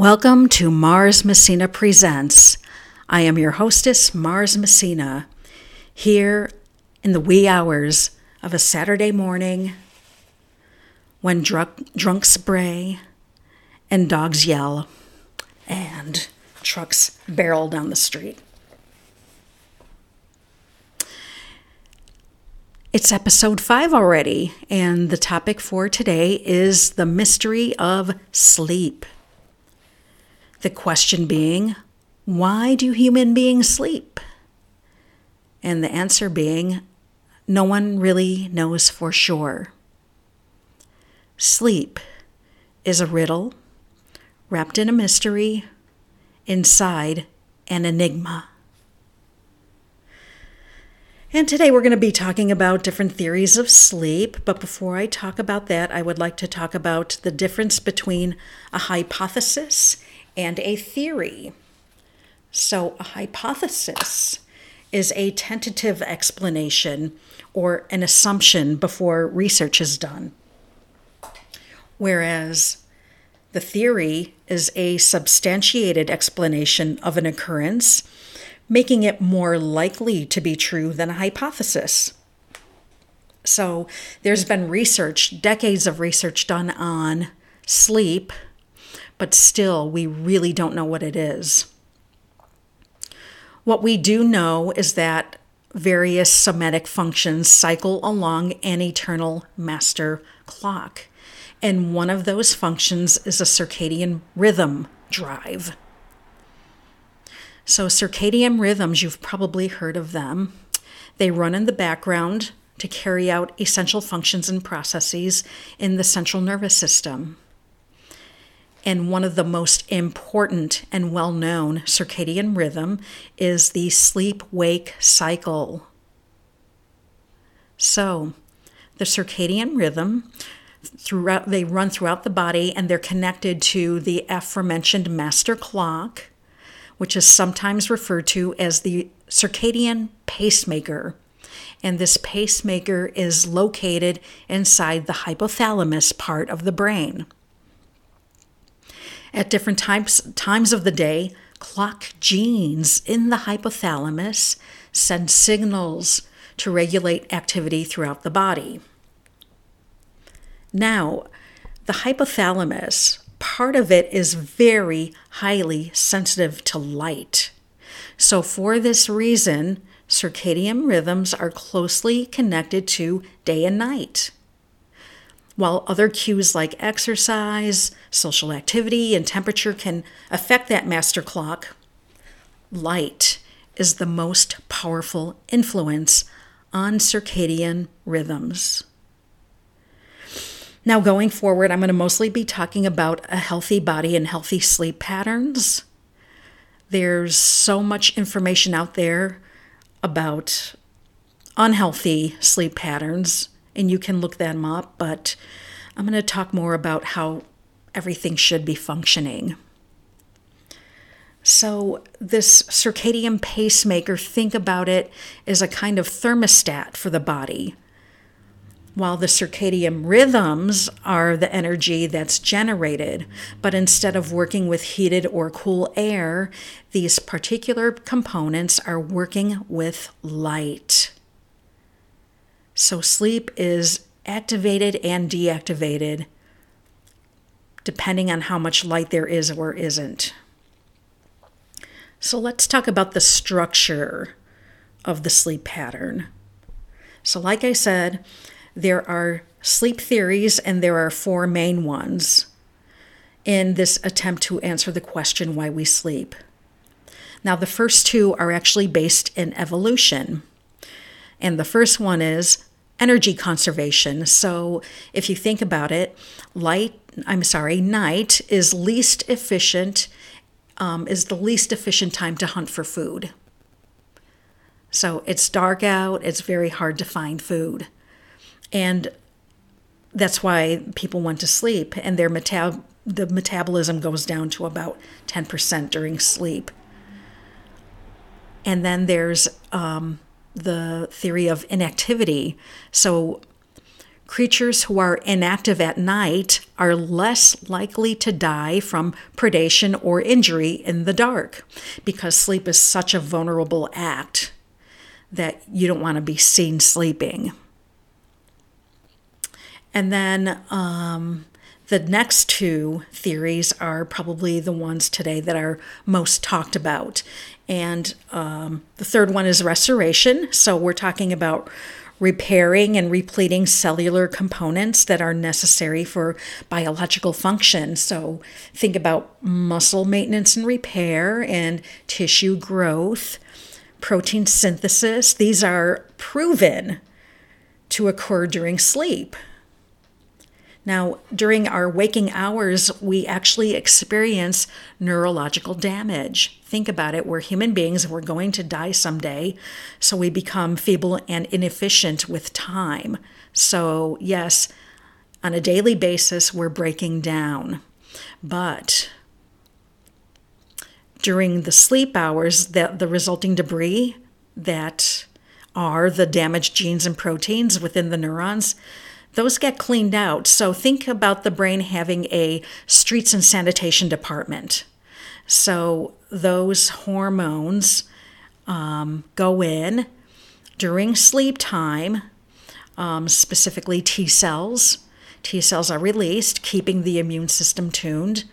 Welcome to Mars Messina Presents. I am your hostess, Mars Messina, here in the wee hours of a Saturday morning when drunk, drunks bray and dogs yell and trucks barrel down the street. It's episode five already, and the topic for today is the mystery of sleep. The question being, why do human beings sleep? And the answer being, no one really knows for sure. Sleep is a riddle wrapped in a mystery, inside an enigma. And today we're going to be talking about different theories of sleep. But before I talk about that, I would like to talk about the difference between a hypothesis and a theory. So, a hypothesis is a tentative explanation or an assumption before research is done. Whereas the theory is a substantiated explanation of an occurrence making it more likely to be true than a hypothesis. So, there's been research, decades of research done on sleep, but still, we really don't know what it is. What we do know is that various somatic functions cycle along an eternal master clock. And one of those functions is a circadian rhythm drive. So, circadian rhythms, you've probably heard of them. They run in the background to carry out essential functions and processes in the central nervous system. And one of the most important and well known circadian rhythm is the sleep wake cycle. So, the circadian rhythm throughout they run throughout the body and they're connected to the aforementioned master clock which is sometimes referred to as the circadian pacemaker. And this pacemaker is located inside the hypothalamus part of the brain. At different times, times of the day, clock genes in the hypothalamus send signals to regulate activity throughout the body. Now, the hypothalamus part of it is very highly sensitive to light. So, for this reason, circadian rhythms are closely connected to day and night. While other cues like exercise, social activity, and temperature can affect that master clock, light is the most powerful influence on circadian rhythms. Now, going forward, I'm going to mostly be talking about a healthy body and healthy sleep patterns. There's so much information out there about unhealthy sleep patterns, and you can look them up, but I'm going to talk more about how everything should be functioning. So, this circadian pacemaker, think about it as a kind of thermostat for the body while the circadian rhythms are the energy that's generated. But instead of working with heated or cool air, these particular components are working with light. So sleep is activated and deactivated depending on how much light there is or isn't. So let's talk about the structure of the sleep pattern. So, like I said, there are sleep theories, and there are four main ones in this attempt to answer the question why we sleep. Now, the first two are actually based in evolution. And the first one is energy conservation. So, if you think about it, light, I'm sorry, night is least efficient, um, is the least efficient time to hunt for food. So, it's dark out, it's very hard to find food. And that's why people want to sleep and their metab- the metabolism goes down to about 10% during sleep. And then there's um, the theory of inactivity. So, creatures who are inactive at night are less likely to die from predation or injury in the dark because sleep is such a vulnerable act that you don't want to be seen sleeping. And then um, the next two theories are probably the ones today that are most talked about. And um, the third one is restoration. So we're talking about repairing and repleting cellular components that are necessary for biological function. So think about muscle maintenance and repair and tissue growth, protein synthesis. These are proven to occur during sleep. Now, during our waking hours, we actually experience neurological damage. Think about it. We're human beings. We're going to die someday. So we become feeble and inefficient with time. So, yes, on a daily basis, we're breaking down. But during the sleep hours, the, the resulting debris that are the damaged genes and proteins within the neurons those get cleaned out. So think about the brain having a streets and sanitation department. So those hormones um, go in during sleep time, um, specifically T cells. T cells are released, keeping the immune system tuned,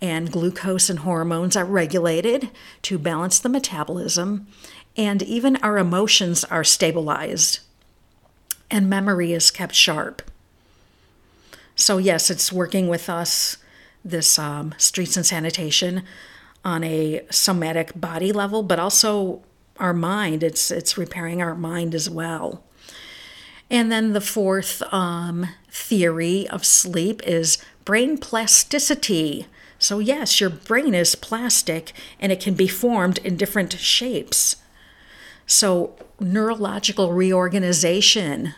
and glucose and hormones are regulated to balance the metabolism, and even our emotions are stabilized and memory is kept sharp. So, yes, it's working with us, this um, streets and sanitation, on a somatic body level, but also our mind. It's, it's repairing our mind as well. And then the fourth um, theory of sleep is brain plasticity. So, yes, your brain is plastic and it can be formed in different shapes. So, neurological reorganization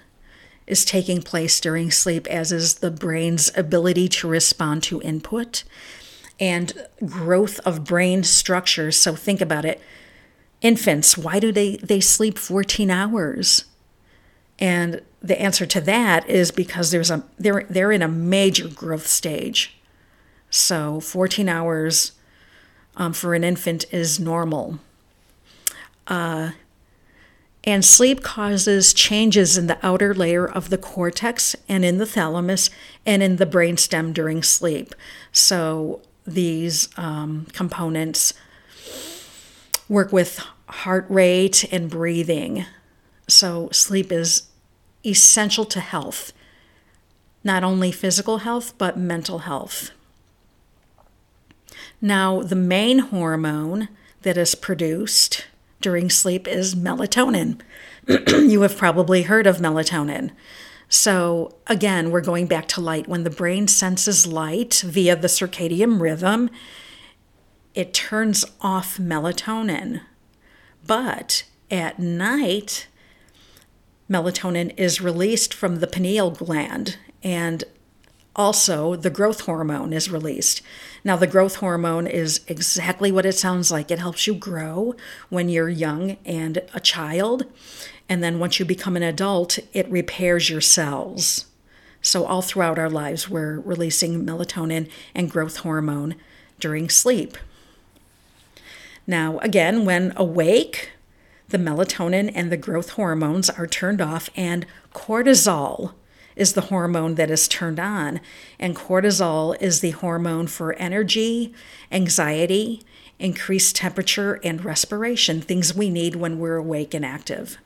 is taking place during sleep, as is the brain's ability to respond to input and growth of brain structures. So, think about it. Infants, why do they, they sleep 14 hours? And the answer to that is because there's a they're they're in a major growth stage. So 14 hours um, for an infant is normal. Uh, and sleep causes changes in the outer layer of the cortex and in the thalamus and in the brainstem during sleep. So these um, components work with heart rate and breathing. So sleep is essential to health, not only physical health, but mental health. Now, the main hormone that is produced during sleep is melatonin. you have probably heard of melatonin. So, again, we're going back to light. When the brain senses light via the circadian rhythm, it turns off melatonin. But at night, melatonin is released from the pineal gland and also the growth hormone is released. Now, the growth hormone is exactly what it sounds like. It helps you grow when you're young and a child. And then once you become an adult, it repairs your cells. So, all throughout our lives, we're releasing melatonin and growth hormone during sleep. Now, again, when awake, the melatonin and the growth hormones are turned off, and cortisol is the hormone that is turned on. And cortisol is the hormone for energy, anxiety, increased temperature, and respiration, things we need when we're awake and active.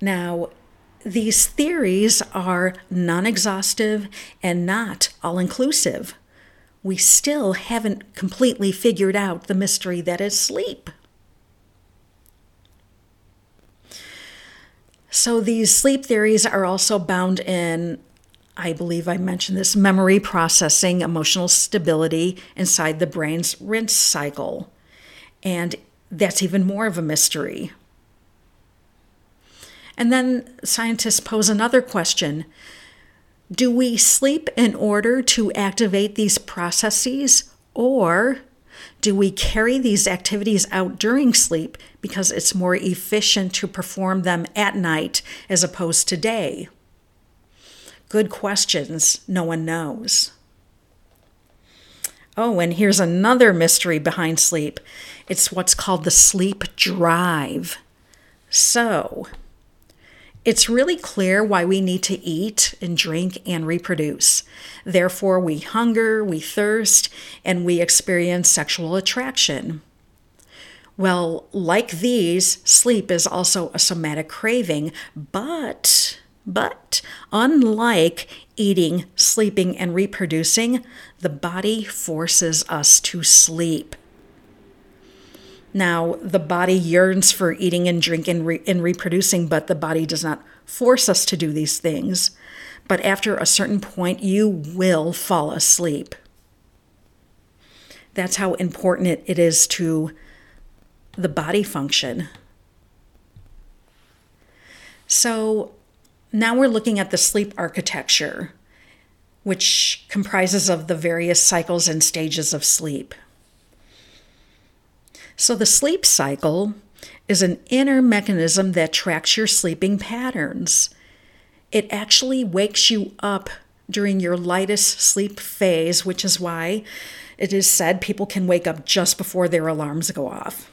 Now, these theories are non exhaustive and not all inclusive. We still haven't completely figured out the mystery that is sleep. So these sleep theories are also bound in, I believe I mentioned this, memory processing, emotional stability inside the brain's rinse cycle. And that's even more of a mystery. And then scientists pose another question Do we sleep in order to activate these processes, or Do we carry these activities out during sleep because it's more efficient to perform them at night as opposed to day? Good questions. No one knows. Oh, and here's another mystery behind sleep it's what's called the sleep drive. So, it's really clear why we need to eat and drink and reproduce. Therefore, we hunger, we thirst, and we experience sexual attraction. Well, like these, sleep is also a somatic craving, but but unlike eating, sleeping, and reproducing, the body forces us to sleep. Now, the body yearns for eating and drinking and, re- and reproducing, but the body does not force us to do these things. But after a certain point, you will fall asleep. That's how important it, it is to the body function. So now we're looking at the sleep architecture, which comprises of the various cycles and stages of sleep. So, the sleep cycle is an inner mechanism that tracks your sleeping patterns. It actually wakes you up during your lightest sleep phase, which is why it is said people can wake up just before their alarms go off.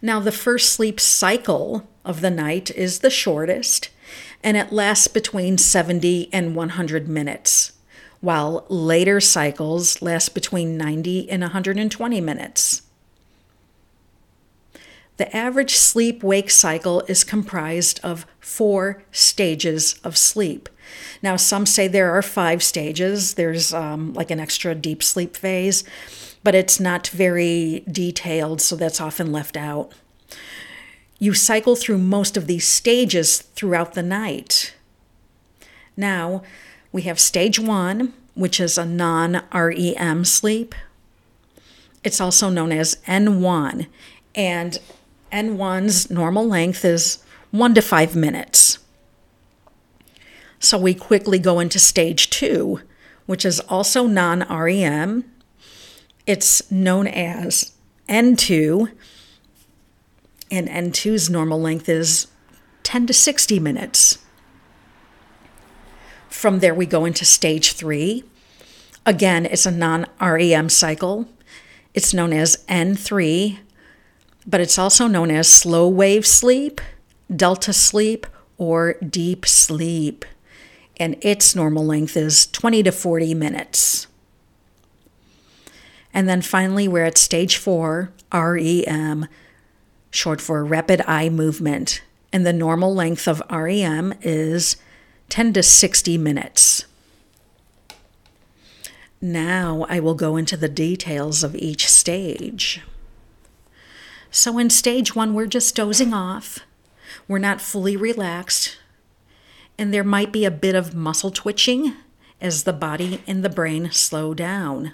Now, the first sleep cycle of the night is the shortest, and it lasts between 70 and 100 minutes while later cycles last between 90 and 120 minutes. The average sleep wake cycle is comprised of four stages of sleep. Now, some say there are five stages. There's um, like an extra deep sleep phase, but it's not very detailed, so that's often left out. You cycle through most of these stages throughout the night. Now, we have stage one, which is a non REM sleep. It's also known as N1, and N1's normal length is one to five minutes. So we quickly go into stage two, which is also non REM. It's known as N2, and N2's normal length is 10 to 60 minutes. From there, we go into stage three. Again, it's a non REM cycle. It's known as N3, but it's also known as slow wave sleep, delta sleep, or deep sleep. And its normal length is 20 to 40 minutes. And then finally, we're at stage four, REM, short for rapid eye movement. And the normal length of REM is 10 to 60 minutes. Now I will go into the details of each stage. So, in stage one, we're just dozing off. We're not fully relaxed. And there might be a bit of muscle twitching as the body and the brain slow down.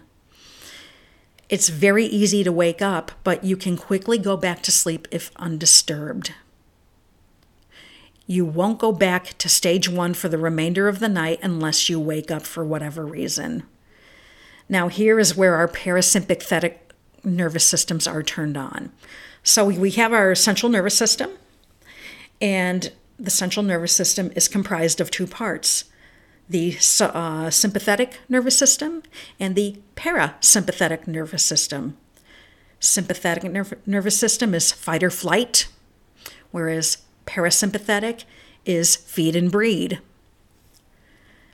It's very easy to wake up, but you can quickly go back to sleep if undisturbed. You won't go back to stage one for the remainder of the night unless you wake up for whatever reason. Now, here is where our parasympathetic nervous systems are turned on. So, we have our central nervous system, and the central nervous system is comprised of two parts the uh, sympathetic nervous system and the parasympathetic nervous system. Sympathetic nerv- nervous system is fight or flight, whereas Parasympathetic is feed and breed.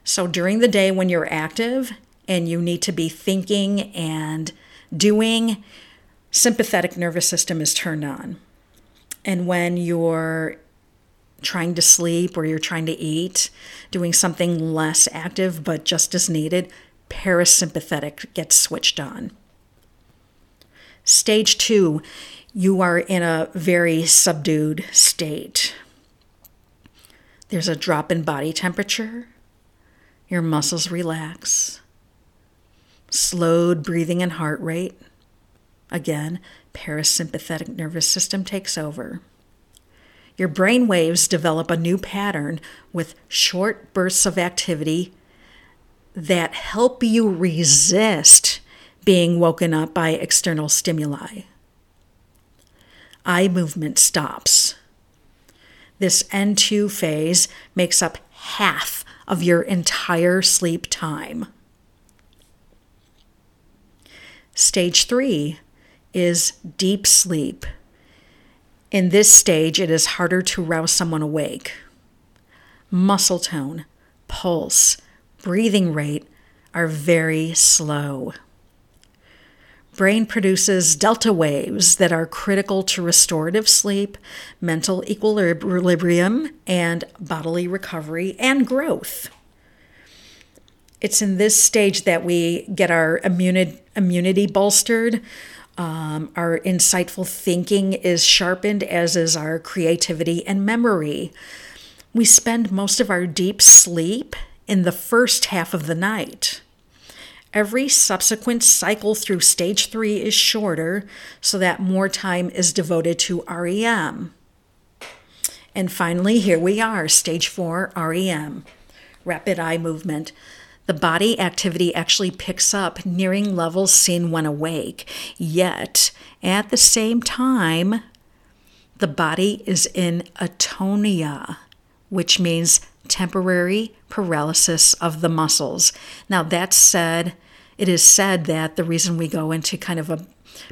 So during the day when you're active and you need to be thinking and doing, sympathetic nervous system is turned on. And when you're trying to sleep or you're trying to eat, doing something less active but just as needed, parasympathetic gets switched on. Stage two you are in a very subdued state. There's a drop in body temperature, your muscles relax, slowed breathing and heart rate. Again, parasympathetic nervous system takes over. Your brain waves develop a new pattern with short bursts of activity that help you resist being woken up by external stimuli. Eye movement stops. This N2 phase makes up half of your entire sleep time. Stage three is deep sleep. In this stage, it is harder to rouse someone awake. Muscle tone, pulse, breathing rate are very slow. Brain produces delta waves that are critical to restorative sleep, mental equilibrium, and bodily recovery and growth. It's in this stage that we get our immuni- immunity bolstered. Um, our insightful thinking is sharpened, as is our creativity and memory. We spend most of our deep sleep in the first half of the night. Every subsequent cycle through stage three is shorter so that more time is devoted to REM. And finally, here we are, stage four REM, rapid eye movement. The body activity actually picks up nearing levels seen when awake, yet at the same time, the body is in atonia, which means temporary paralysis of the muscles. Now, that said, it is said that the reason we go into kind of a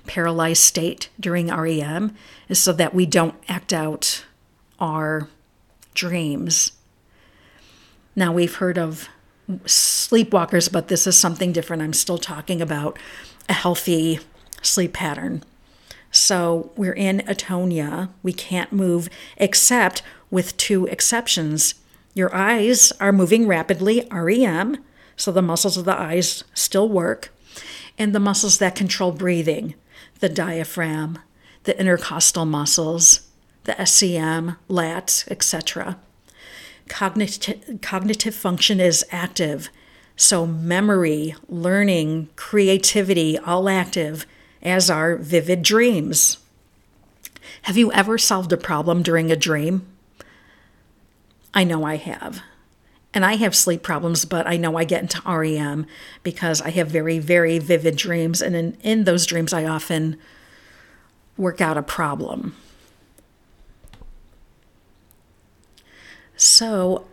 paralyzed state during REM is so that we don't act out our dreams. Now, we've heard of sleepwalkers, but this is something different. I'm still talking about a healthy sleep pattern. So we're in atonia. We can't move except with two exceptions. Your eyes are moving rapidly, REM, so the muscles of the eyes still work, and the muscles that control breathing, the diaphragm, the intercostal muscles, the SCM, lats, etc. Cognitive, cognitive function is active, so memory, learning, creativity, all active, as are vivid dreams. Have you ever solved a problem during a dream? I know I have. And I have sleep problems, but I know I get into REM because I have very, very vivid dreams. And in, in those dreams, I often work out a problem. So,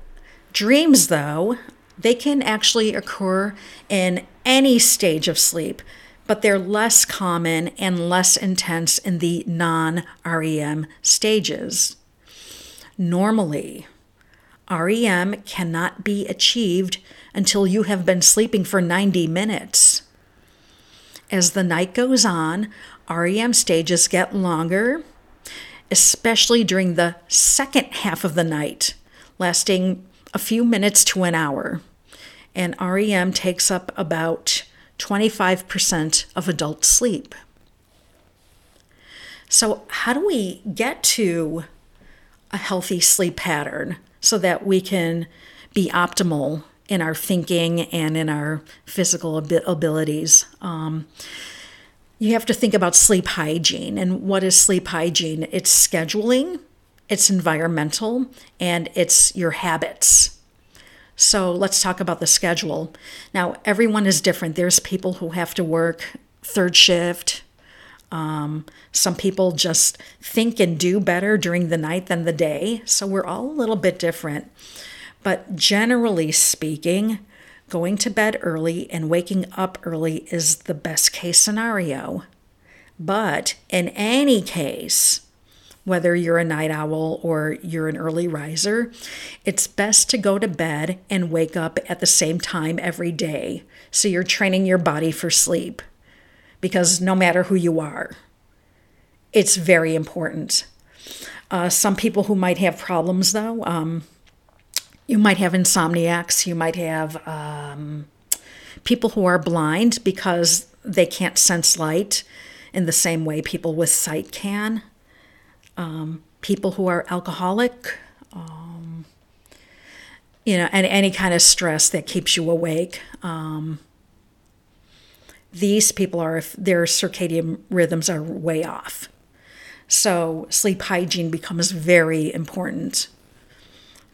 dreams, though, they can actually occur in any stage of sleep, but they're less common and less intense in the non REM stages. Normally, REM cannot be achieved until you have been sleeping for 90 minutes. As the night goes on, REM stages get longer, especially during the second half of the night, lasting a few minutes to an hour. And REM takes up about 25% of adult sleep. So, how do we get to a healthy sleep pattern? So that we can be optimal in our thinking and in our physical abilities. Um, you have to think about sleep hygiene. And what is sleep hygiene? It's scheduling, it's environmental, and it's your habits. So let's talk about the schedule. Now, everyone is different. There's people who have to work third shift, um, some people just think and do better during the night than the day. So we're all a little bit different. But generally speaking, going to bed early and waking up early is the best case scenario. But in any case, whether you're a night owl or you're an early riser, it's best to go to bed and wake up at the same time every day. So you're training your body for sleep because no matter who you are, it's very important. Uh, some people who might have problems, though, um, you might have insomniacs, you might have um, people who are blind because they can't sense light in the same way people with sight can, um, people who are alcoholic, um, you know, and any kind of stress that keeps you awake. These people are if their circadian rhythms are way off. So sleep hygiene becomes very important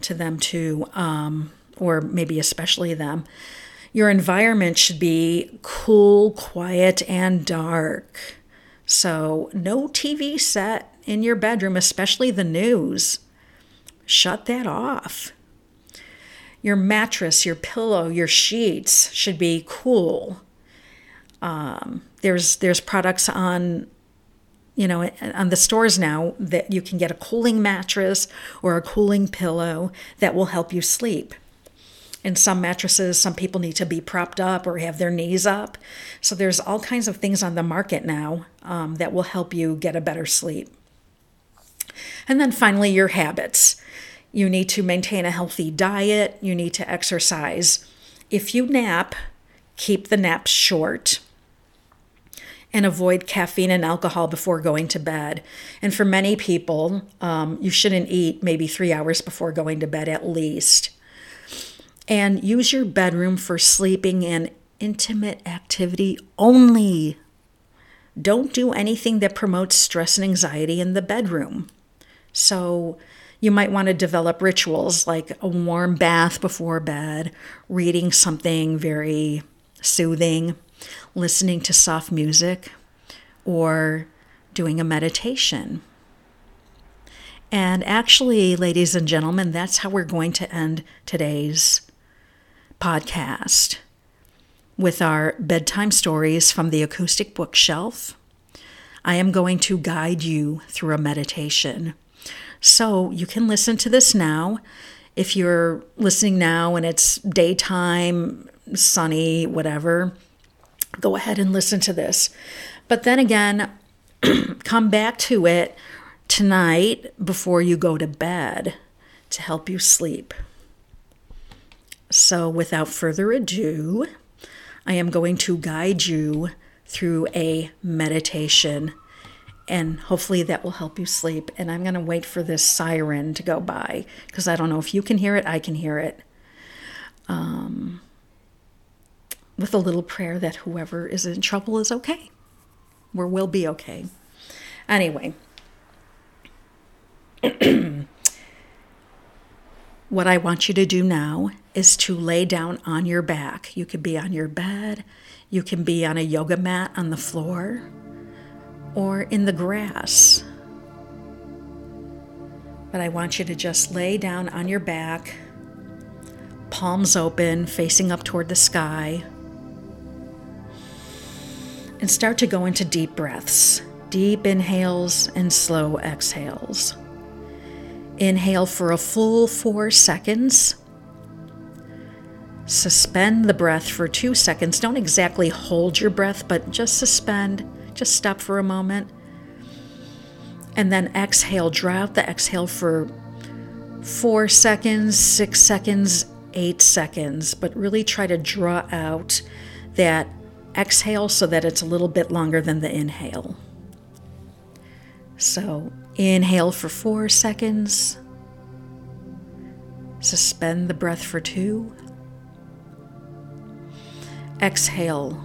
to them too, um, or maybe especially them. Your environment should be cool, quiet, and dark. So, no TV set in your bedroom, especially the news. Shut that off. Your mattress, your pillow, your sheets should be cool. Um, there's there's products on you know on the stores now that you can get a cooling mattress or a cooling pillow that will help you sleep. In some mattresses some people need to be propped up or have their knees up. So there's all kinds of things on the market now um, that will help you get a better sleep. And then finally your habits. You need to maintain a healthy diet. You need to exercise. If you nap keep the naps short and avoid caffeine and alcohol before going to bed. And for many people, um, you shouldn't eat maybe three hours before going to bed at least. And use your bedroom for sleeping and intimate activity only. Don't do anything that promotes stress and anxiety in the bedroom. So, you might want to develop rituals like a warm bath before bed, reading something very soothing, listening to soft music, or doing a meditation. And actually, ladies and gentlemen, that's how we're going to end today's podcast with our bedtime stories from the acoustic bookshelf. I am going to guide you through a meditation. So you can listen to this now. If you're listening now and it's daytime, sunny, whatever, go ahead and listen to this. But then again, come back to it tonight before you go to bed to help you sleep. So, without further ado, I am going to guide you through a meditation, and hopefully that will help you sleep. And I'm going to wait for this siren to go by because I don't know if you can hear it, I can hear it. Um, with a little prayer that whoever is in trouble is okay or will be okay. Anyway, what I want you to do now is to lay down on your back. You could be on your bed, you can be on a yoga mat on the floor, or in the grass. But I want you to just lay down on your back, palms open, facing up toward the sky and start to go into deep breaths, deep inhales and slow exhales. Inhale for a full four seconds. Suspend the breath for two seconds. Don't exactly hold your breath, but just suspend. Just stop for a moment. And then exhale. Draw out the exhale for four seconds, six seconds, eight seconds, but really try to draw out that exhale so that it's a little bit longer than the inhale. So, inhale for four seconds, suspend the breath for two, exhale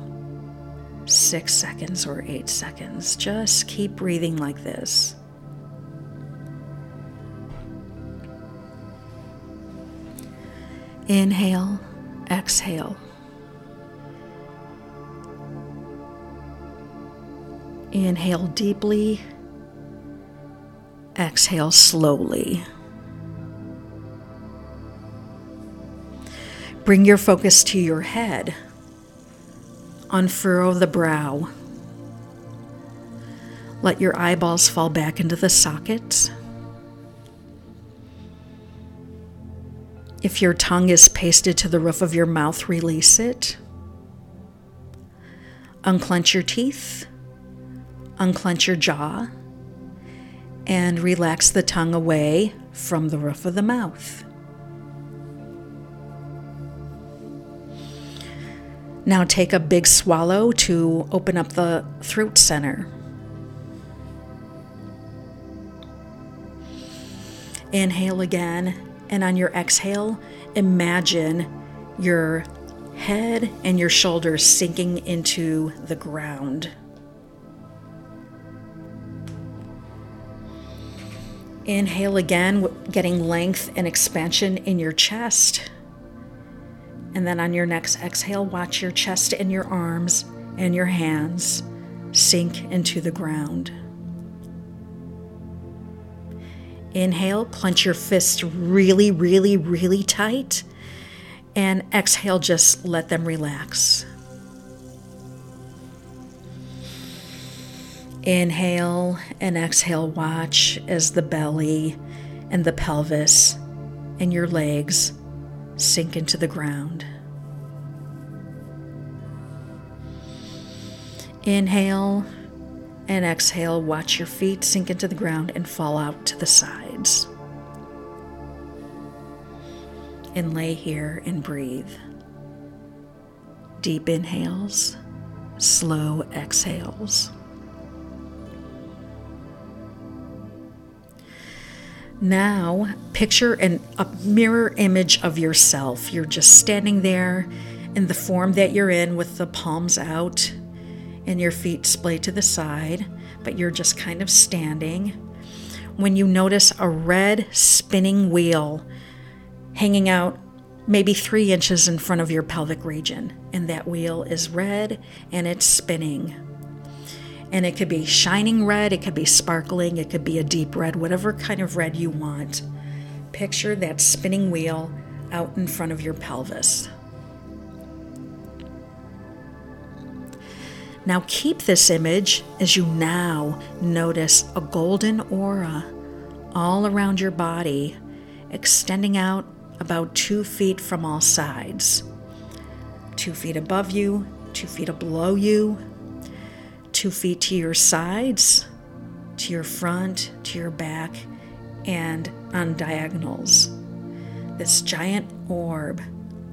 six seconds or eight seconds. Just keep breathing like this. Inhale, exhale. Inhale deeply, exhale slowly. Bring your focus to your head. Unfurrow the brow. Let your eyeballs fall back into the sockets. If your tongue is pasted to the roof of your mouth, release it. Unclench your teeth unclench your jaw, and relax the tongue away from the roof of the mouth. Now take a big swallow to open up the throat center. Inhale again, and on your exhale, imagine your head and your shoulders sinking into the ground. Inhale again, getting length and expansion in your chest. And then on your next exhale, watch your chest and your arms and your hands sink into the ground. Inhale, clench your fists really, really, really tight. And exhale, just let them relax. Inhale and exhale, watch as the belly and the pelvis and your legs sink into the ground. Inhale and exhale, watch your feet sink into the ground and fall out to the sides. And lay here and breathe. Deep inhales, slow exhales. Now, picture an, a mirror image of yourself. You're just standing there in the form that you're in with the palms out and your feet splayed to the side, but you're just kind of standing. When you notice a red spinning wheel hanging out maybe three inches in front of your pelvic region, and that wheel is red and it's spinning. And it could be shining red, it could be sparkling, it could be a deep red, whatever kind of red you want. Picture that spinning wheel out in front of your pelvis. Now keep this image as you now notice a golden aura all around your body, extending out about two feet from all sides. Two feet above you, two feet below you, two feet to your sides, to your front, to your back, and on diagonals. This giant orb,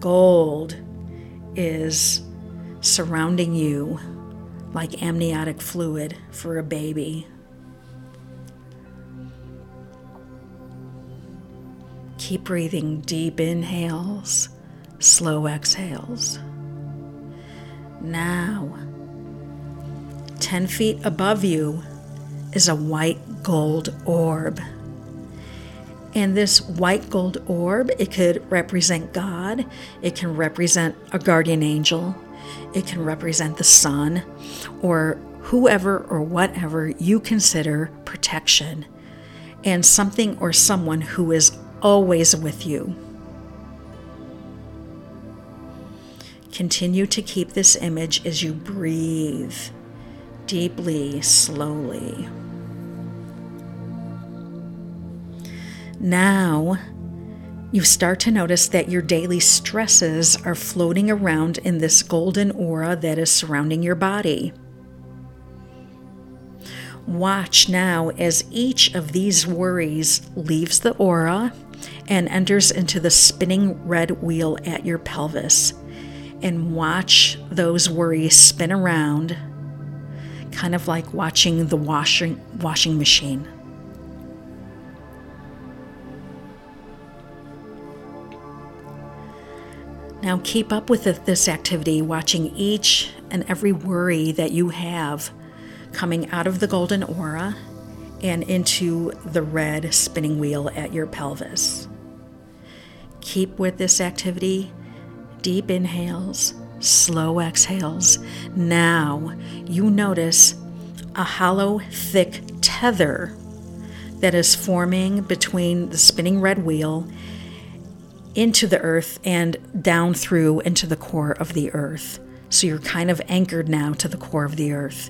gold, is surrounding you like amniotic fluid for a baby. Keep breathing deep inhales, slow exhales. Now, 10 feet above you is a white gold orb. And this white gold orb, it could represent God, it can represent a guardian angel, it can represent the sun or whoever or whatever you consider protection and something or someone who is always with you. Continue to keep this image as you breathe deeply, slowly. Now, you start to notice that your daily stresses are floating around in this golden aura that is surrounding your body. Watch now as each of these worries leaves the aura and enters into the spinning red wheel at your pelvis. And watch those worries spin around, kind of like watching the washing, washing machine. Now keep up with this activity, watching each and every worry that you have coming out of the golden aura and into the red spinning wheel at your pelvis. Keep with this activity, deep inhales, slow exhales. Now you notice a hollow, thick tether that is forming between the spinning red wheel into the earth and down through into the core of the earth. So you're kind of anchored now to the core of the earth.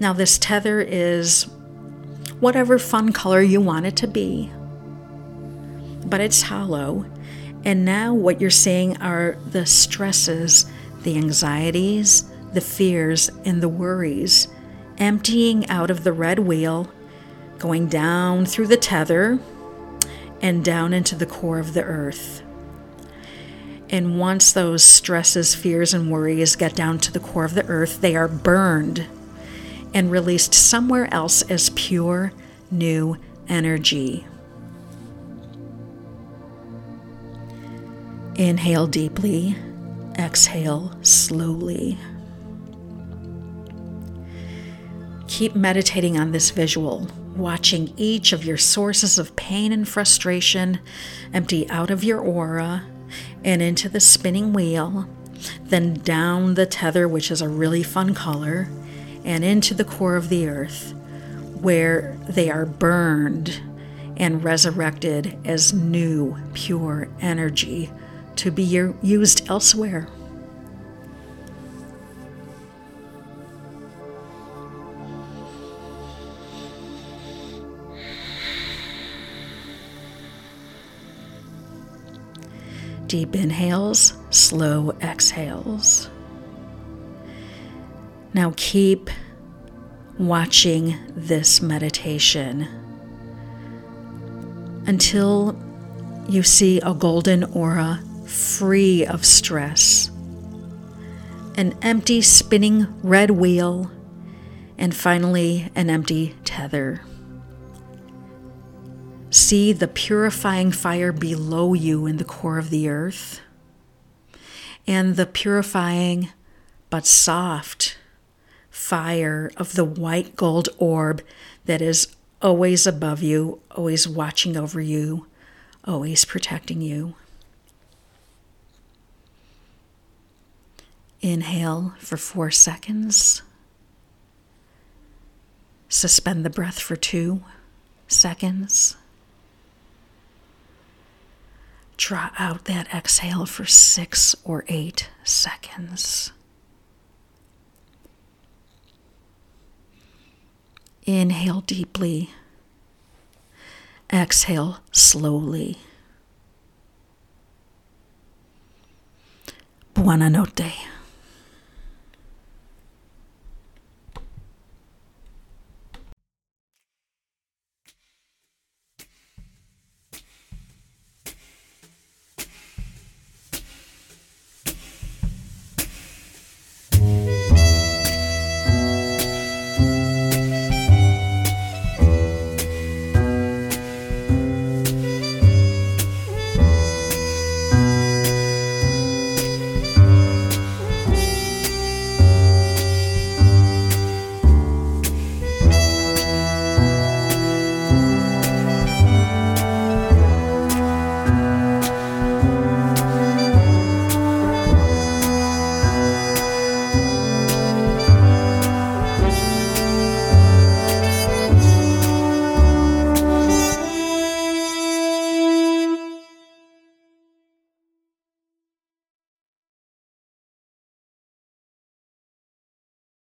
Now, this tether is whatever fun color you want it to be, but it's hollow. And now, what you're seeing are the stresses, the anxieties, the fears, and the worries emptying out of the red wheel, going down through the tether and down into the core of the earth. And once those stresses, fears, and worries get down to the core of the earth, they are burned and released somewhere else as pure, new energy. Inhale deeply, exhale slowly. Keep meditating on this visual watching each of your sources of pain and frustration empty out of your aura and into the spinning wheel, then down the tether, which is a really fun color, and into the core of the earth, where they are burned and resurrected as new, pure energy to be used elsewhere. Deep inhales, slow exhales. Now keep watching this meditation until you see a golden aura free of stress, an empty spinning red wheel, and finally an empty tether. See the purifying fire below you in the core of the earth, and the purifying but soft fire of the white gold orb that is always above you, always watching over you, always protecting you. Inhale for four seconds. Suspend the breath for two seconds. Draw out that exhale for six or eight seconds. Inhale deeply. Exhale slowly. Buona notte.